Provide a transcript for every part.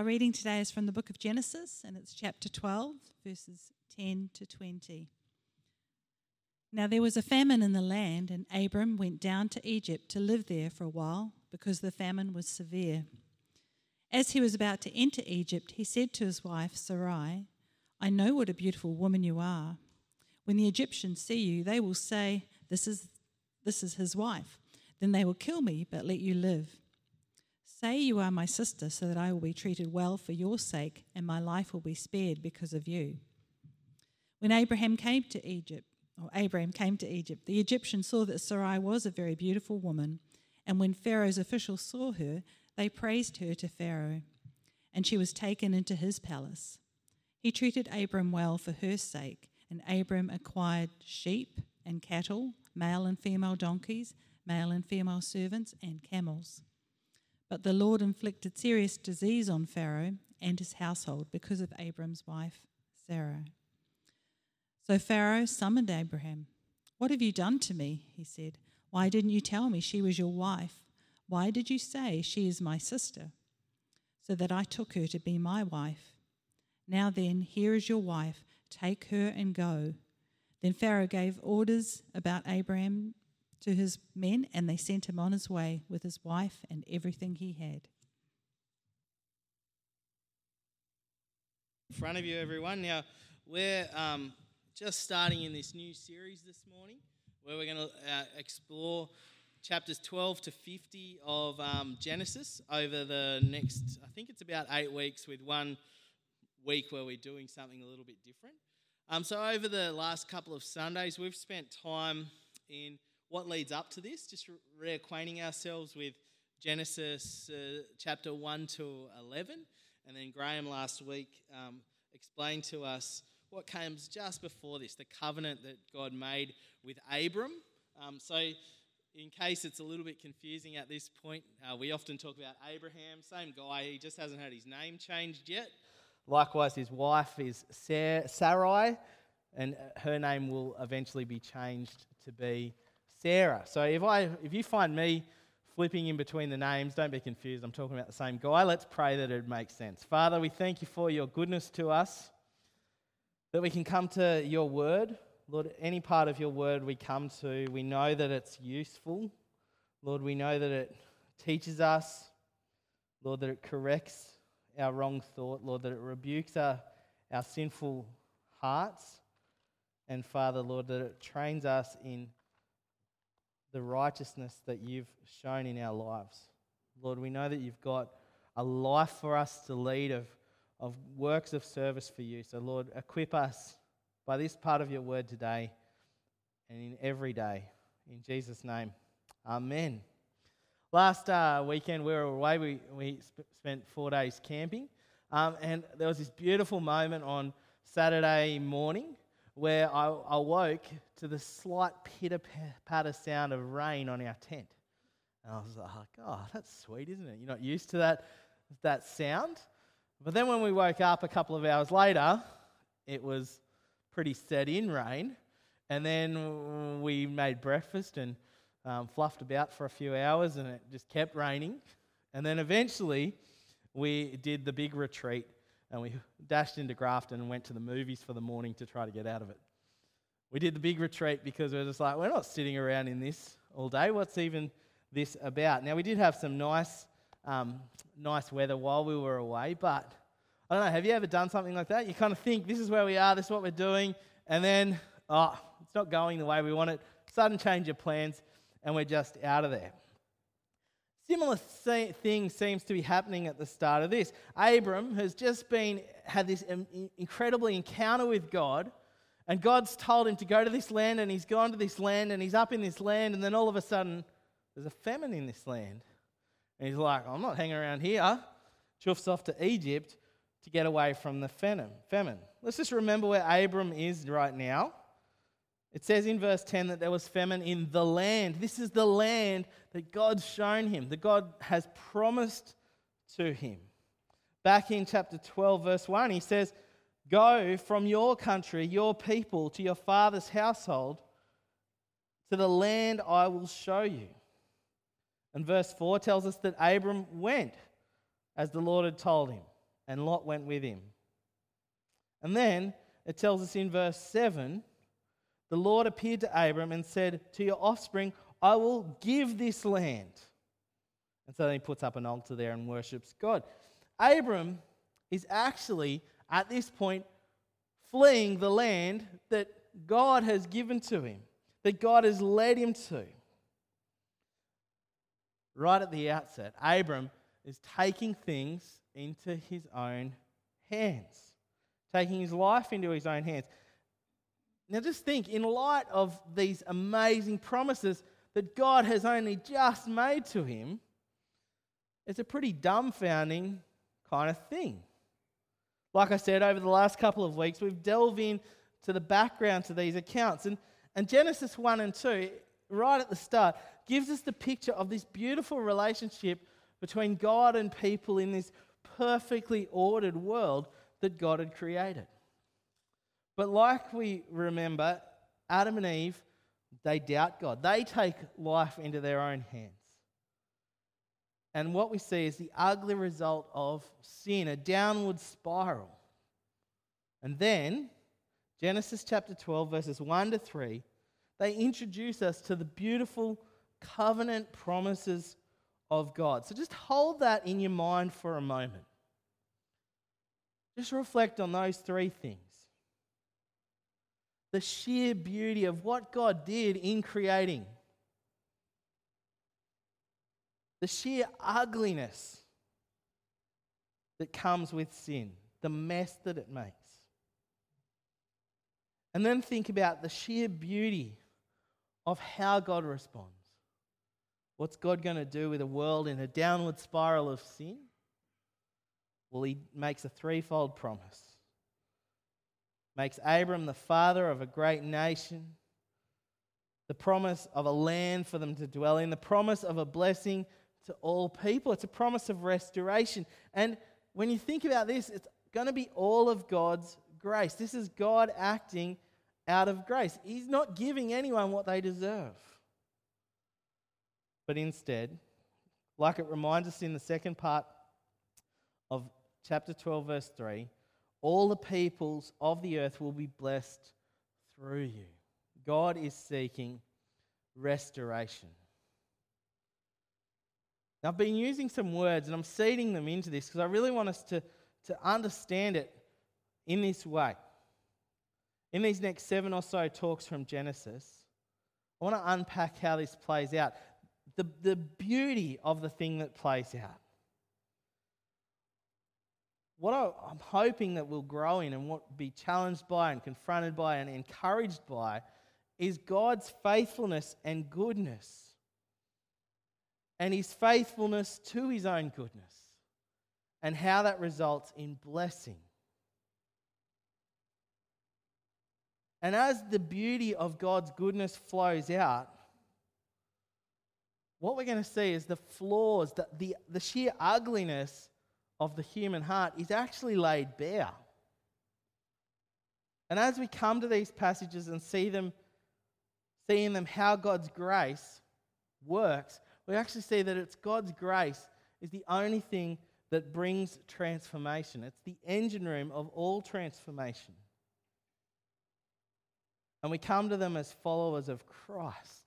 Our reading today is from the book of Genesis, and it's chapter 12, verses 10 to 20. Now there was a famine in the land, and Abram went down to Egypt to live there for a while, because the famine was severe. As he was about to enter Egypt, he said to his wife Sarai, I know what a beautiful woman you are. When the Egyptians see you, they will say, This is, this is his wife. Then they will kill me, but let you live. Say you are my sister, so that I will be treated well for your sake, and my life will be spared because of you. When Abraham came to Egypt, or Abraham came to Egypt, the Egyptians saw that Sarai was a very beautiful woman, and when Pharaoh's officials saw her, they praised her to Pharaoh, and she was taken into his palace. He treated Abram well for her sake, and Abram acquired sheep and cattle, male and female donkeys, male and female servants, and camels. But the Lord inflicted serious disease on Pharaoh and his household because of Abram's wife, Sarah. So Pharaoh summoned Abraham. What have you done to me? He said. Why didn't you tell me she was your wife? Why did you say she is my sister? So that I took her to be my wife. Now then, here is your wife. Take her and go. Then Pharaoh gave orders about Abraham to his men, and they sent him on his way with his wife and everything he had. In front of you, everyone. Now, we're um, just starting in this new series this morning where we're going to uh, explore chapters 12 to 50 of um, Genesis over the next, I think it's about eight weeks, with one week where we're doing something a little bit different. Um, so, over the last couple of Sundays, we've spent time in what leads up to this, just reacquainting ourselves with Genesis uh, chapter 1 to 11. And then Graham last week um, explained to us what came just before this the covenant that God made with Abram. Um, so, in case it's a little bit confusing at this point, uh, we often talk about Abraham, same guy, he just hasn't had his name changed yet. Likewise, his wife is Sarai, and her name will eventually be changed to be Sarah. So if, I, if you find me flipping in between the names, don't be confused. I'm talking about the same guy. Let's pray that it makes sense. Father, we thank you for your goodness to us, that we can come to your word. Lord, any part of your word we come to, we know that it's useful. Lord, we know that it teaches us. Lord, that it corrects our wrong thought. Lord, that it rebukes our, our sinful hearts. And Father, Lord, that it trains us in the righteousness that you've shown in our lives. Lord, we know that you've got a life for us to lead of, of works of service for you. So, Lord, equip us by this part of your word today and in every day. In Jesus' name, amen. Last uh, weekend we were away, we, we sp- spent four days camping, um, and there was this beautiful moment on Saturday morning where I awoke to the slight pitter patter sound of rain on our tent. And I was like, oh, that's sweet, isn't it? You're not used to that, that sound. But then when we woke up a couple of hours later, it was pretty set in rain. And then we made breakfast and um, fluffed about for a few hours, and it just kept raining. And then eventually, we did the big retreat and we dashed into Grafton and went to the movies for the morning to try to get out of it. We did the big retreat because we are just like, we're not sitting around in this all day. What's even this about? Now, we did have some nice, um, nice weather while we were away, but I don't know, have you ever done something like that? You kind of think, this is where we are, this is what we're doing, and then, oh, it's not going the way we want it. Sudden change of plans, and we're just out of there. Similar thing seems to be happening at the start of this. Abram has just been had this incredible encounter with God, and God's told him to go to this land, and he's gone to this land, and he's up in this land, and then all of a sudden, there's a famine in this land. And he's like, I'm not hanging around here. Chuffs off to Egypt to get away from the famine. Let's just remember where Abram is right now. It says in verse 10 that there was famine in the land. This is the land that God's shown him, that God has promised to him. Back in chapter 12, verse 1, he says, Go from your country, your people, to your father's household, to the land I will show you. And verse 4 tells us that Abram went as the Lord had told him. and Lot went with him. And then it tells us in verse 7 the Lord appeared to Abram and said, To your offspring, I will give this land. And so then he puts up an altar there and worships God. Abram is actually, at this point, fleeing the land that God has given to him, that God has led him to. Right at the outset, Abram is taking things into his own hands, taking his life into his own hands. Now, just think in light of these amazing promises that God has only just made to him, it's a pretty dumbfounding kind of thing. Like I said, over the last couple of weeks, we've delved into the background to these accounts. And, and Genesis 1 and 2, right at the start, gives us the picture of this beautiful relationship between God and people in this perfectly ordered world that God had created. But like we remember, Adam and Eve, they doubt God. They take life into their own hands. And what we see is the ugly result of sin, a downward spiral. And then, Genesis chapter 12, verses 1 to 3, they introduce us to the beautiful covenant promises of God. So just hold that in your mind for a moment. Just reflect on those three things the sheer beauty of what God did in creating, the sheer ugliness that comes with sin, the mess that it makes. And then think about the sheer beauty of how God responds. What's God going to do with a world in a downward spiral of sin? Well, He makes a threefold promise makes Abram the father of a great nation, the promise of a land for them to dwell in, the promise of a blessing to all people. It's a promise of restoration. And when you think about this, it's going to be all of God's grace. This is God acting out of grace. He's not giving anyone what they deserve. But instead, like it reminds us in the second part of chapter 12, verse 3, all the peoples of the earth will be blessed through you. God is seeking restoration. Now, I've been using some words and I'm seeding them into this because I really want us to, to understand it in this way. In these next seven or so talks from Genesis, I want to unpack how this plays out, the, the beauty of the thing that plays out what I'm hoping that we'll grow in and what be challenged by and confronted by and encouraged by is God's faithfulness and goodness and his faithfulness to his own goodness and how that results in blessing. And as the beauty of God's goodness flows out, what we're going to see is the flaws, the, the, the sheer ugliness of the human heart is actually laid bare. And as we come to these passages and see them, see in them how God's grace works, we actually see that it's God's grace is the only thing that brings transformation. It's the engine room of all transformation. And we come to them as followers of Christ.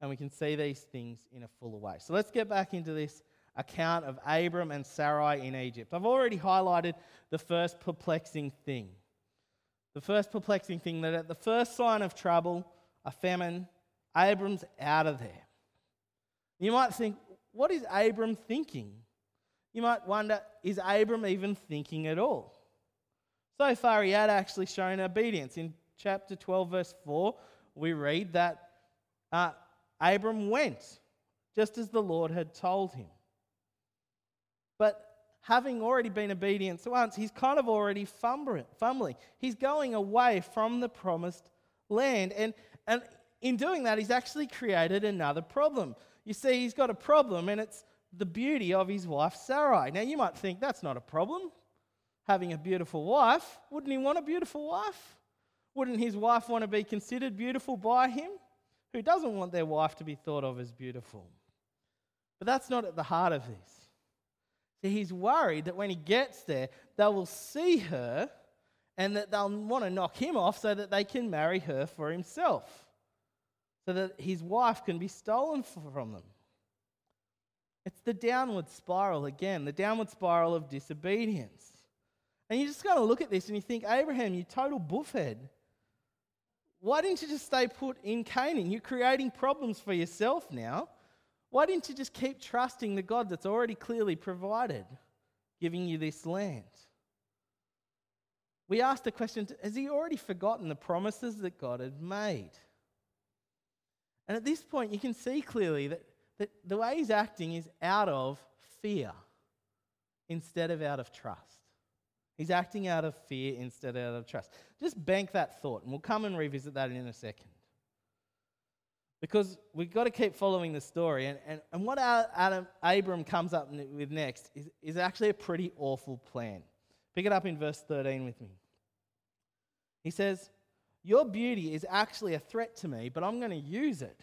And we can see these things in a fuller way. So let's get back into this account of Abram and Sarai in Egypt. I've already highlighted the first perplexing thing. The first perplexing thing that at the first sign of trouble, a famine, Abram's out of there. You might think, what is Abram thinking? You might wonder, is Abram even thinking at all? So far, he had actually shown obedience. In chapter 12, verse 4, we read that uh, Abram went just as the Lord had told him. But having already been obedient once, he's kind of already fumbling. He's going away from the promised land. And, and in doing that, he's actually created another problem. You see, he's got a problem, and it's the beauty of his wife, Sarai. Now, you might think that's not a problem, having a beautiful wife. Wouldn't he want a beautiful wife? Wouldn't his wife want to be considered beautiful by him? Who doesn't want their wife to be thought of as beautiful? But that's not at the heart of this. So he's worried that when he gets there, they will see her and that they'll want to knock him off so that they can marry her for himself, so that his wife can be stolen from them. It's the downward spiral again, the downward spiral of disobedience. And you just got to look at this and you think, Abraham, you total buffhead. Why didn't you just stay put in Canaan? You're creating problems for yourself now. Why didn't you just keep trusting the God that's already clearly provided, giving you this land? We asked the question Has he already forgotten the promises that God had made? And at this point, you can see clearly that, that the way he's acting is out of fear instead of out of trust. He's acting out of fear instead of out of trust. Just bank that thought, and we'll come and revisit that in a second. Because we've got to keep following the story. And, and, and what Adam, Abram comes up with next is, is actually a pretty awful plan. Pick it up in verse 13 with me. He says, Your beauty is actually a threat to me, but I'm going to use it.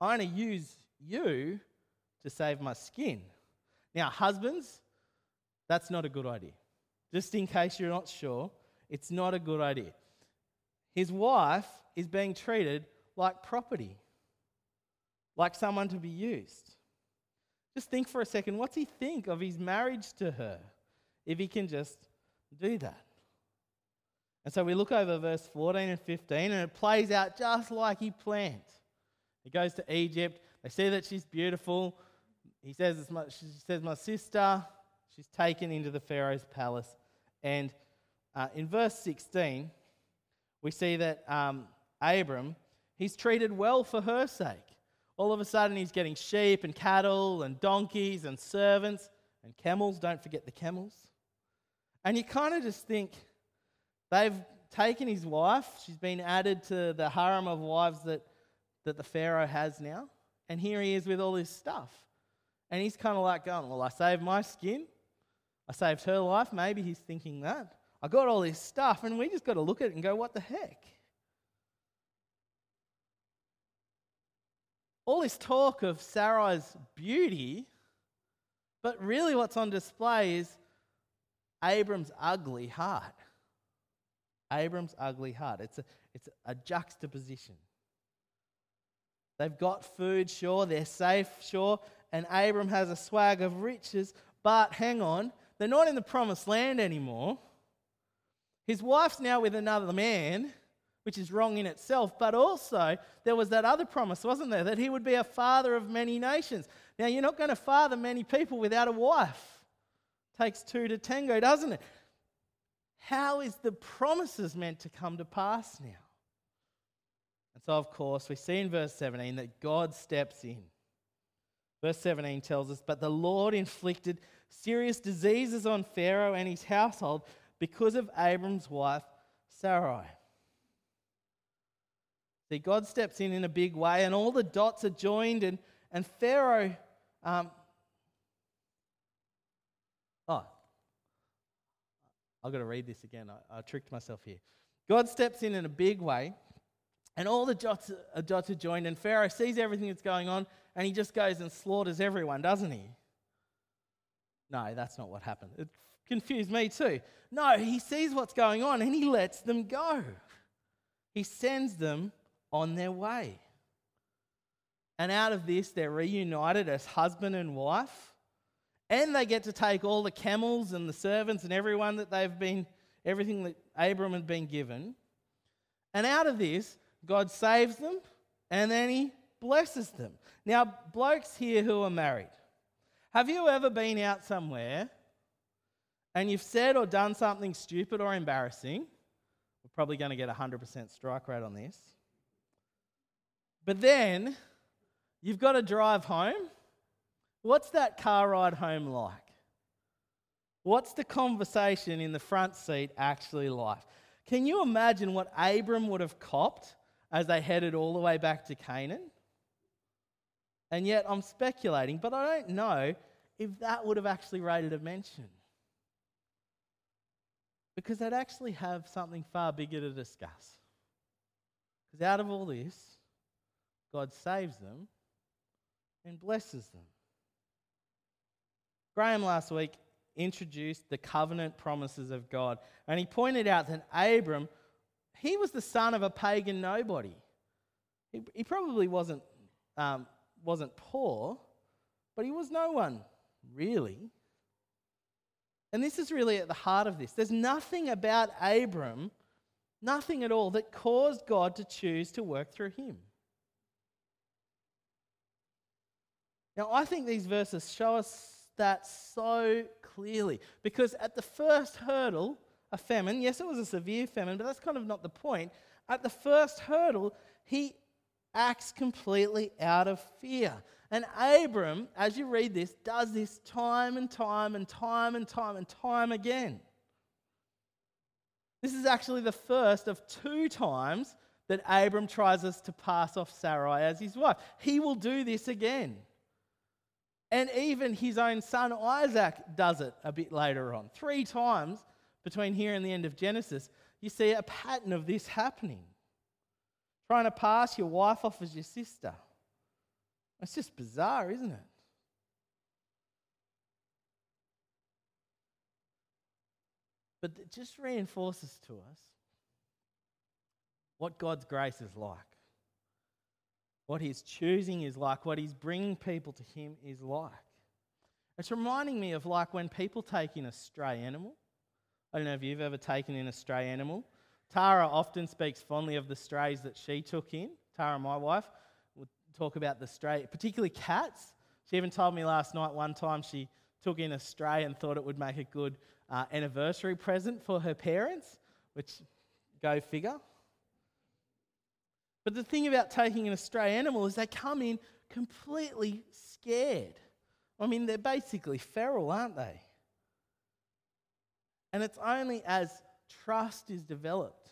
I'm going to use you to save my skin. Now, husbands, that's not a good idea. Just in case you're not sure, it's not a good idea. His wife is being treated like property like someone to be used. Just think for a second what's he think of his marriage to her if he can just do that? And so we look over verse 14 and 15, and it plays out just like he planned. He goes to Egypt. They see that she's beautiful. He says, my, she says, My sister, she's taken into the Pharaoh's palace. And uh, in verse 16, we see that um, Abram, he's treated well for her sake. All of a sudden, he's getting sheep and cattle and donkeys and servants and camels. Don't forget the camels. And you kind of just think they've taken his wife, she's been added to the harem of wives that, that the Pharaoh has now. And here he is with all this stuff. And he's kind of like going, Well, I saved my skin. I saved her life. Maybe he's thinking that. I got all this stuff. And we just got to look at it and go, What the heck? All this talk of Sarai's beauty, but really what's on display is Abram's ugly heart. Abram's ugly heart. It's a, it's a juxtaposition. They've got food, sure, they're safe, sure, and Abram has a swag of riches, but hang on, they're not in the promised land anymore. His wife's now with another man which is wrong in itself. But also, there was that other promise, wasn't there? That he would be a father of many nations. Now, you're not going to father many people without a wife. Takes two to tango, doesn't it? How is the promises meant to come to pass now? And so, of course, we see in verse 17 that God steps in. Verse 17 tells us, But the Lord inflicted serious diseases on Pharaoh and his household because of Abram's wife, Sarai. See, God steps in in a big way, and all the dots are joined, and, and Pharaoh. Um, oh, I've got to read this again. I, I, tricked myself here. God steps in in a big way, and all the dots, uh, dots are joined, and Pharaoh sees everything that's going on, and he just goes and slaughters everyone, doesn't he? No, that's not what happened. It confused me too. No, he sees what's going on and he lets them go. He sends them on their way. And out of this, they're reunited as husband and wife. And they get to take all the camels and the servants and everyone that they've been, everything that Abram had been given. And out of this, God saves them and then he blesses them. Now, blokes here who are married, have you ever been out somewhere and you've said or done something stupid or embarrassing? We're probably going to get a 100% strike rate on this. But then you've got to drive home. What's that car ride home like? What's the conversation in the front seat actually like? Can you imagine what Abram would have copped as they headed all the way back to Canaan? And yet I'm speculating, but I don't know if that would have actually rated a mention. Because they'd actually have something far bigger to discuss. Because out of all this, God saves them and blesses them. Graham last week introduced the covenant promises of God, and he pointed out that Abram, he was the son of a pagan nobody. He, he probably wasn't, um, wasn't poor, but he was no one, really. And this is really at the heart of this. There's nothing about Abram, nothing at all, that caused God to choose to work through him. Now, I think these verses show us that so clearly because at the first hurdle, a famine, yes, it was a severe famine, but that's kind of not the point. At the first hurdle, he acts completely out of fear. And Abram, as you read this, does this time and time and time and time and time again. This is actually the first of two times that Abram tries us to pass off Sarai as his wife. He will do this again. And even his own son Isaac does it a bit later on. Three times between here and the end of Genesis, you see a pattern of this happening. Trying to pass your wife off as your sister. It's just bizarre, isn't it? But it just reinforces to us what God's grace is like. What he's choosing is like. What He's bringing people to Him is like. It's reminding me of like when people take in a stray animal. I don't know if you've ever taken in a stray animal. Tara often speaks fondly of the strays that she took in. Tara, my wife, would talk about the stray, particularly cats. She even told me last night one time she took in a stray and thought it would make a good uh, anniversary present for her parents, which go figure. But the thing about taking an stray animal is they come in completely scared. I mean, they're basically feral, aren't they? And it's only as trust is developed,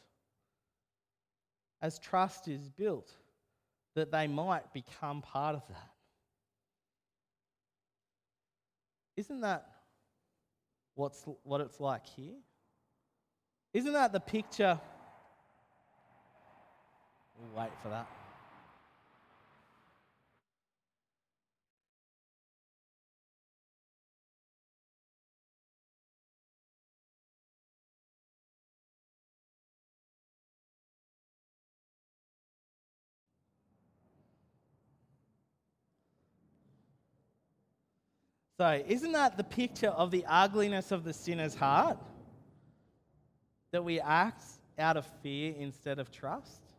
as trust is built, that they might become part of that. Isn't that what's, what it's like here? Isn't that the picture? We'll wait for that. So, isn't that the picture of the ugliness of the sinner's heart? That we act out of fear instead of trust?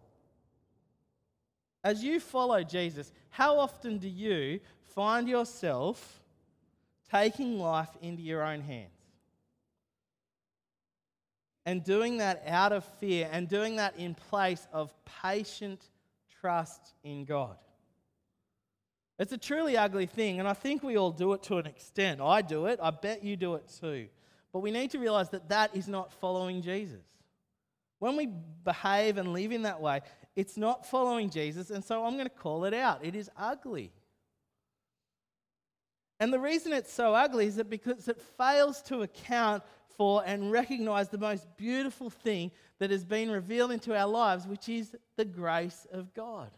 As you follow Jesus, how often do you find yourself taking life into your own hands? And doing that out of fear and doing that in place of patient trust in God. It's a truly ugly thing, and I think we all do it to an extent. I do it, I bet you do it too. But we need to realize that that is not following Jesus. When we behave and live in that way, it's not following Jesus, and so I'm going to call it out. It is ugly. And the reason it's so ugly is that because it fails to account for and recognize the most beautiful thing that has been revealed into our lives, which is the grace of God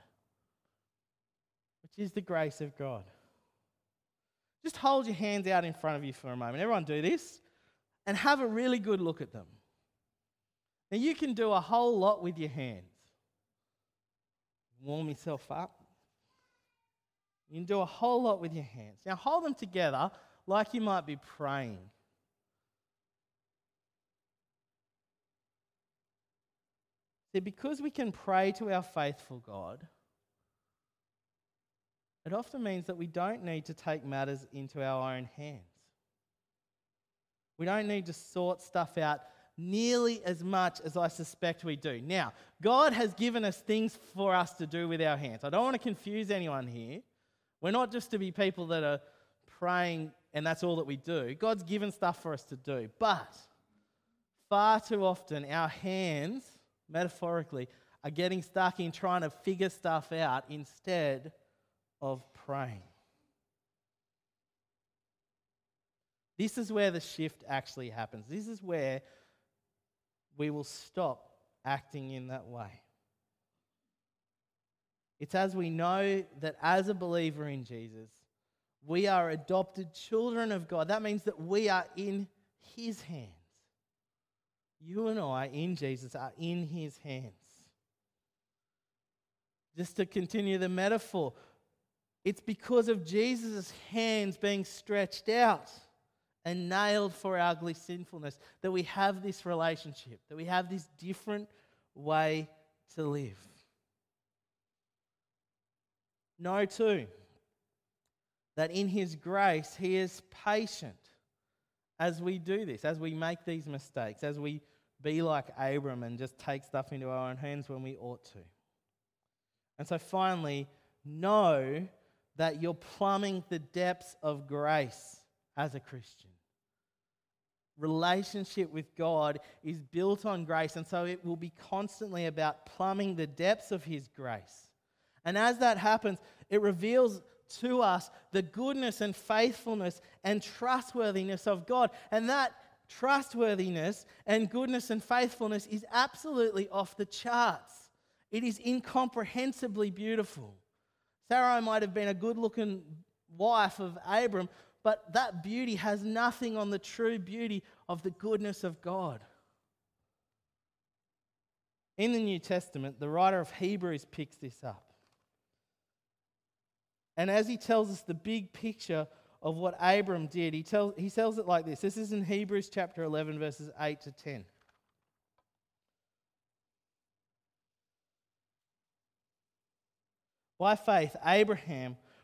which is the grace of God. Just hold your hands out in front of you for a moment. Everyone do this and have a really good look at them. Now, you can do a whole lot with your hands. Warm yourself up. You can do a whole lot with your hands. Now, hold them together like you might be praying. See, because we can pray to our faithful God, it often means that we don't need to take matters into our own hands. We don't need to sort stuff out nearly as much as I suspect we do. Now, God has given us things for us to do with our hands. I don't want to confuse anyone here. We're not just to be people that are praying and that's all that we do. God's given stuff for us to do. But far too often, our hands, metaphorically, are getting stuck in trying to figure stuff out instead of praying. This is where the shift actually happens. This is where we will stop acting in that way. It's as we know that as a believer in Jesus, We are adopted children of God. That means that we are in His hands. You and I, in Jesus, are in His hands. Just to continue the metaphor, it's because of Jesus' hands being stretched out and nailed for our ugly sinfulness that we have this relationship, that we have this different way to live. Know too that in His grace, He is patient as we do this, as we make these mistakes, as we be like Abram and just take stuff into our own hands when we ought to. And so finally, know that you're plumbing the depths of grace as a Christian. Relationship with God is built on grace, and so it will be constantly about plumbing the depths of His grace. And as that happens, it reveals to us the goodness and faithfulness and trustworthiness of God. And that trustworthiness and goodness and faithfulness is absolutely off the charts. It is incomprehensibly beautiful. Sarai might have been a good looking wife of Abram, but that beauty has nothing on the true beauty of the goodness of God. In the New Testament, the writer of Hebrews picks this up. And as he tells us the big picture of what Abram did, he tells, he tells it like this. This is in Hebrews chapter 11, verses 8 to 10. By faith, Abraham,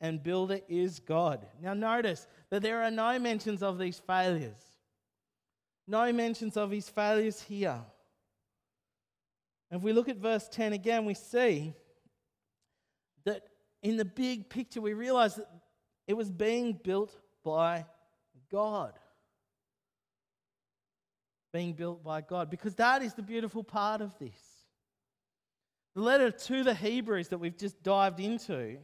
and builder is God. Now, notice that there are no mentions of these failures, no mentions of his failures here. If we look at verse 10 again, we see that in the big picture, we realize that it was being built by God. Being built by God. Because that is the beautiful part of this. The letter to the Hebrews that we've just dived into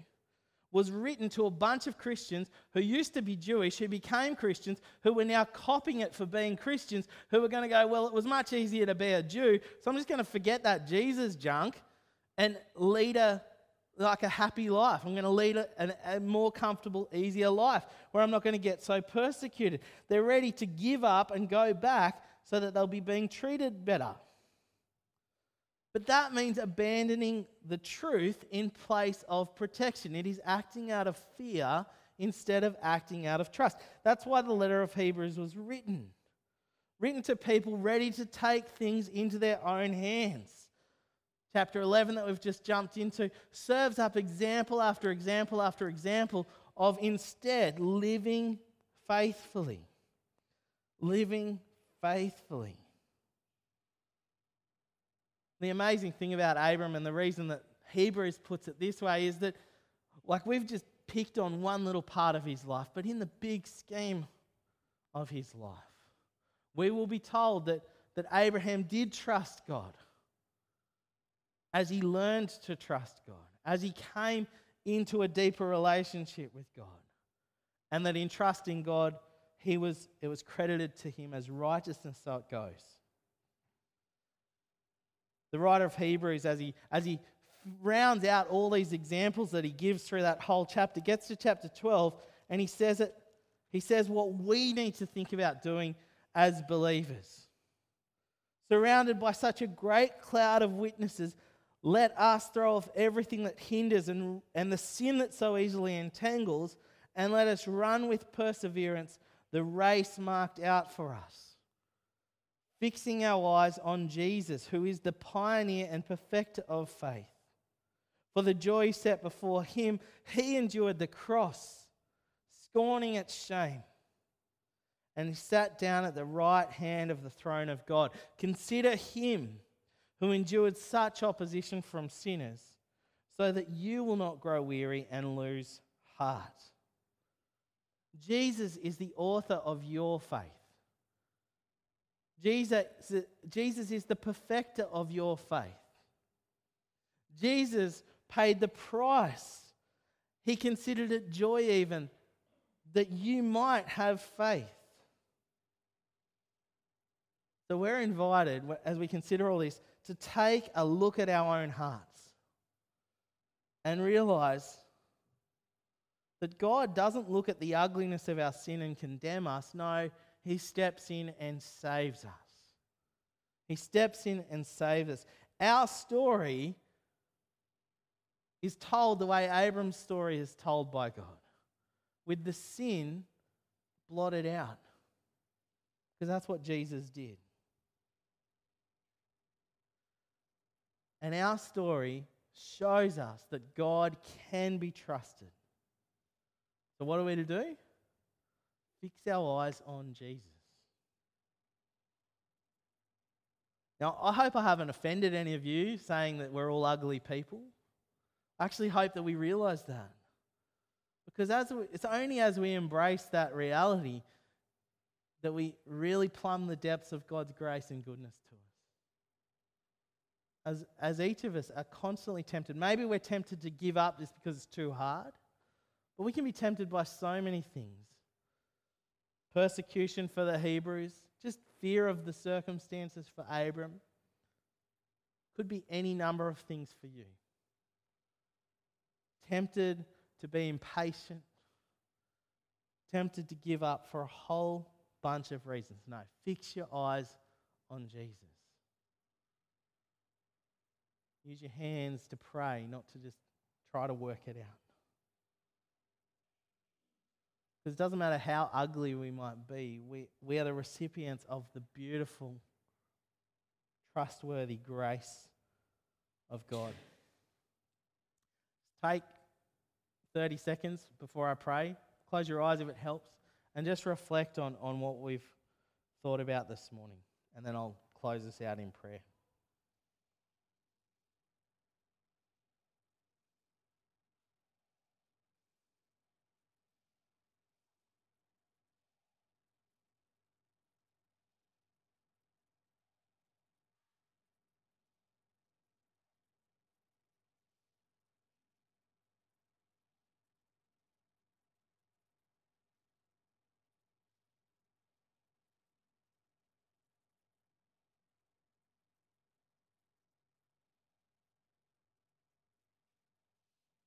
was written to a bunch of Christians who used to be Jewish, who became Christians, who were now copying it for being Christians, who were going to go, Well, it was much easier to be a Jew, so I'm just going to forget that Jesus junk and lead a like a happy life. I'm going to lead a, a, a, more comfortable, easier life where I'm not going to get so persecuted. They're ready to give up and go back so that they'll be being treated better. But that means abandoning the truth in place of protection. It is acting out of fear instead of acting out of trust. That's why the letter of Hebrews was written. Written to people ready to take things into their own hands chapter 11 that we've just jumped into, serves up example after example after example of instead living faithfully. Living faithfully. The amazing thing about Abram and the reason that Hebrews puts it this way is that, like, we've just picked on one little part of his life, but in the big scheme of his life, we will be told that, that Abraham did trust God as he learned to trust God, as he came into a deeper relationship with God. And that in trusting God, he was, it was credited to him as righteousness, so it goes. The writer of Hebrews, as he, as he rounds out all these examples that he gives through that whole chapter, gets to chapter 12, and he says it, he says what we need to think about doing as believers. Surrounded by such a great cloud of witnesses, let us throw off everything that hinders and, and the sin that so easily entangles, and let us run with perseverance the race marked out for us. Fixing our eyes on Jesus, who is the pioneer and perfecter of faith. For the joy set before him, he endured the cross, scorning its shame, and he sat down at the right hand of the throne of God. Consider him who endured such opposition from sinners, so that you will not grow weary and lose heart. Jesus is the author of your faith. Jesus, Jesus is the perfecter of your faith. Jesus paid the price. He considered it joy, even that you might have faith. So we're invited, as we consider all this, to take a look at our own hearts and realize that God doesn't look at the ugliness of our sin and condemn us. No, He steps in and saves us. He steps in and saves us. Our story is told the way Abram's story is told by God, with the sin blotted out. Because that's what Jesus did. And our story shows us that God can be trusted. So, what are we to do? Fix our eyes on Jesus. Now, I hope I haven't offended any of you saying that we're all ugly people. I actually hope that we realize that. Because as we, it's only as we embrace that reality that we really plumb the depths of God's grace and goodness to us as, as each of us are constantly tempted. Maybe we're tempted to give up just because it's too hard, but we can be tempted by so many things persecution for the Hebrews, just fear of the circumstances for Abram. Could be any number of things for you. Tempted to be impatient, tempted to give up for a whole bunch of reasons. No, fix your eyes on Jesus. Use your hands to pray, not to just try to work it out. Because it doesn't matter how ugly we might be, we, we are the recipients of the beautiful, trustworthy grace of God. Take 30 seconds before I pray. Close your eyes if it helps. And just reflect on, on what we've thought about this morning. And then I'll close this out in prayer.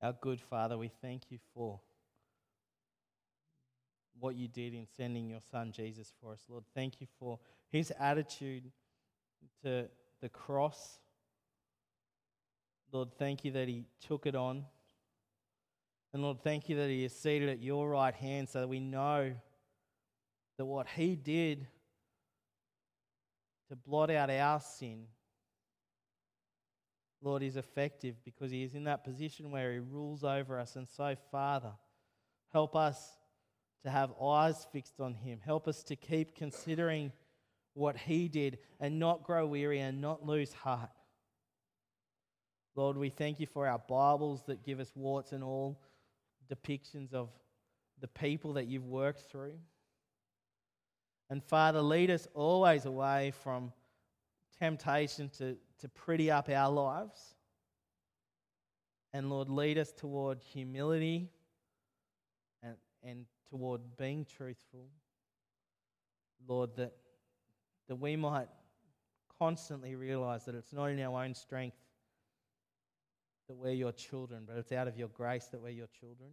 Our good Father, we thank you for what you did in sending your Son Jesus for us, Lord. Thank you for his attitude to the cross. Lord, thank you that he took it on. And Lord, thank you that he is seated at your right hand so that we know that what he did to blot out our sin Lord, is effective because He is in that position where He rules over us. And so, Father, help us to have eyes fixed on Him. Help us to keep considering what He did and not grow weary and not lose heart. Lord, we thank you for our Bibles that give us warts and all depictions of the people that you've worked through. And Father, lead us always away from temptation to to pretty up our lives. And Lord, lead us toward humility and, and toward being truthful. Lord, that, that we might constantly realize that it's not in our own strength that we're your children, but it's out of your grace that we're your children.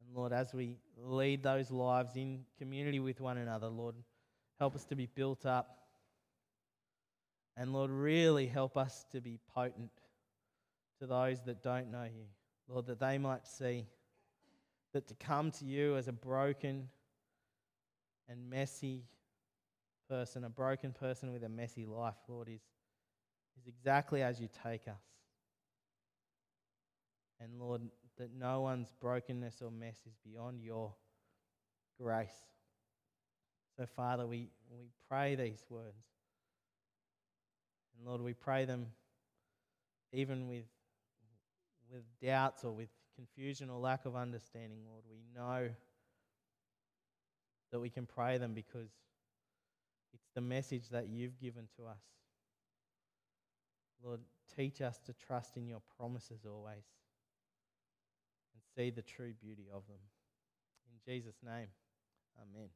And Lord, as we lead those lives in community with one another, Lord, help us to be built up and Lord, really help us to be potent to those that don't know you. Lord, that they might see that to come to you as a broken and messy person, a broken person with a messy life, Lord, is, is exactly as you take us. And Lord, that no one's brokenness or mess is beyond your grace. So, Father, we, we pray these words and Lord, we pray them even with, with doubts or with confusion or lack of understanding, Lord, we know that we can pray them because it's the message that you've given to us. Lord, teach us to trust in your promises always and see the true beauty of them. In Jesus' name, amen.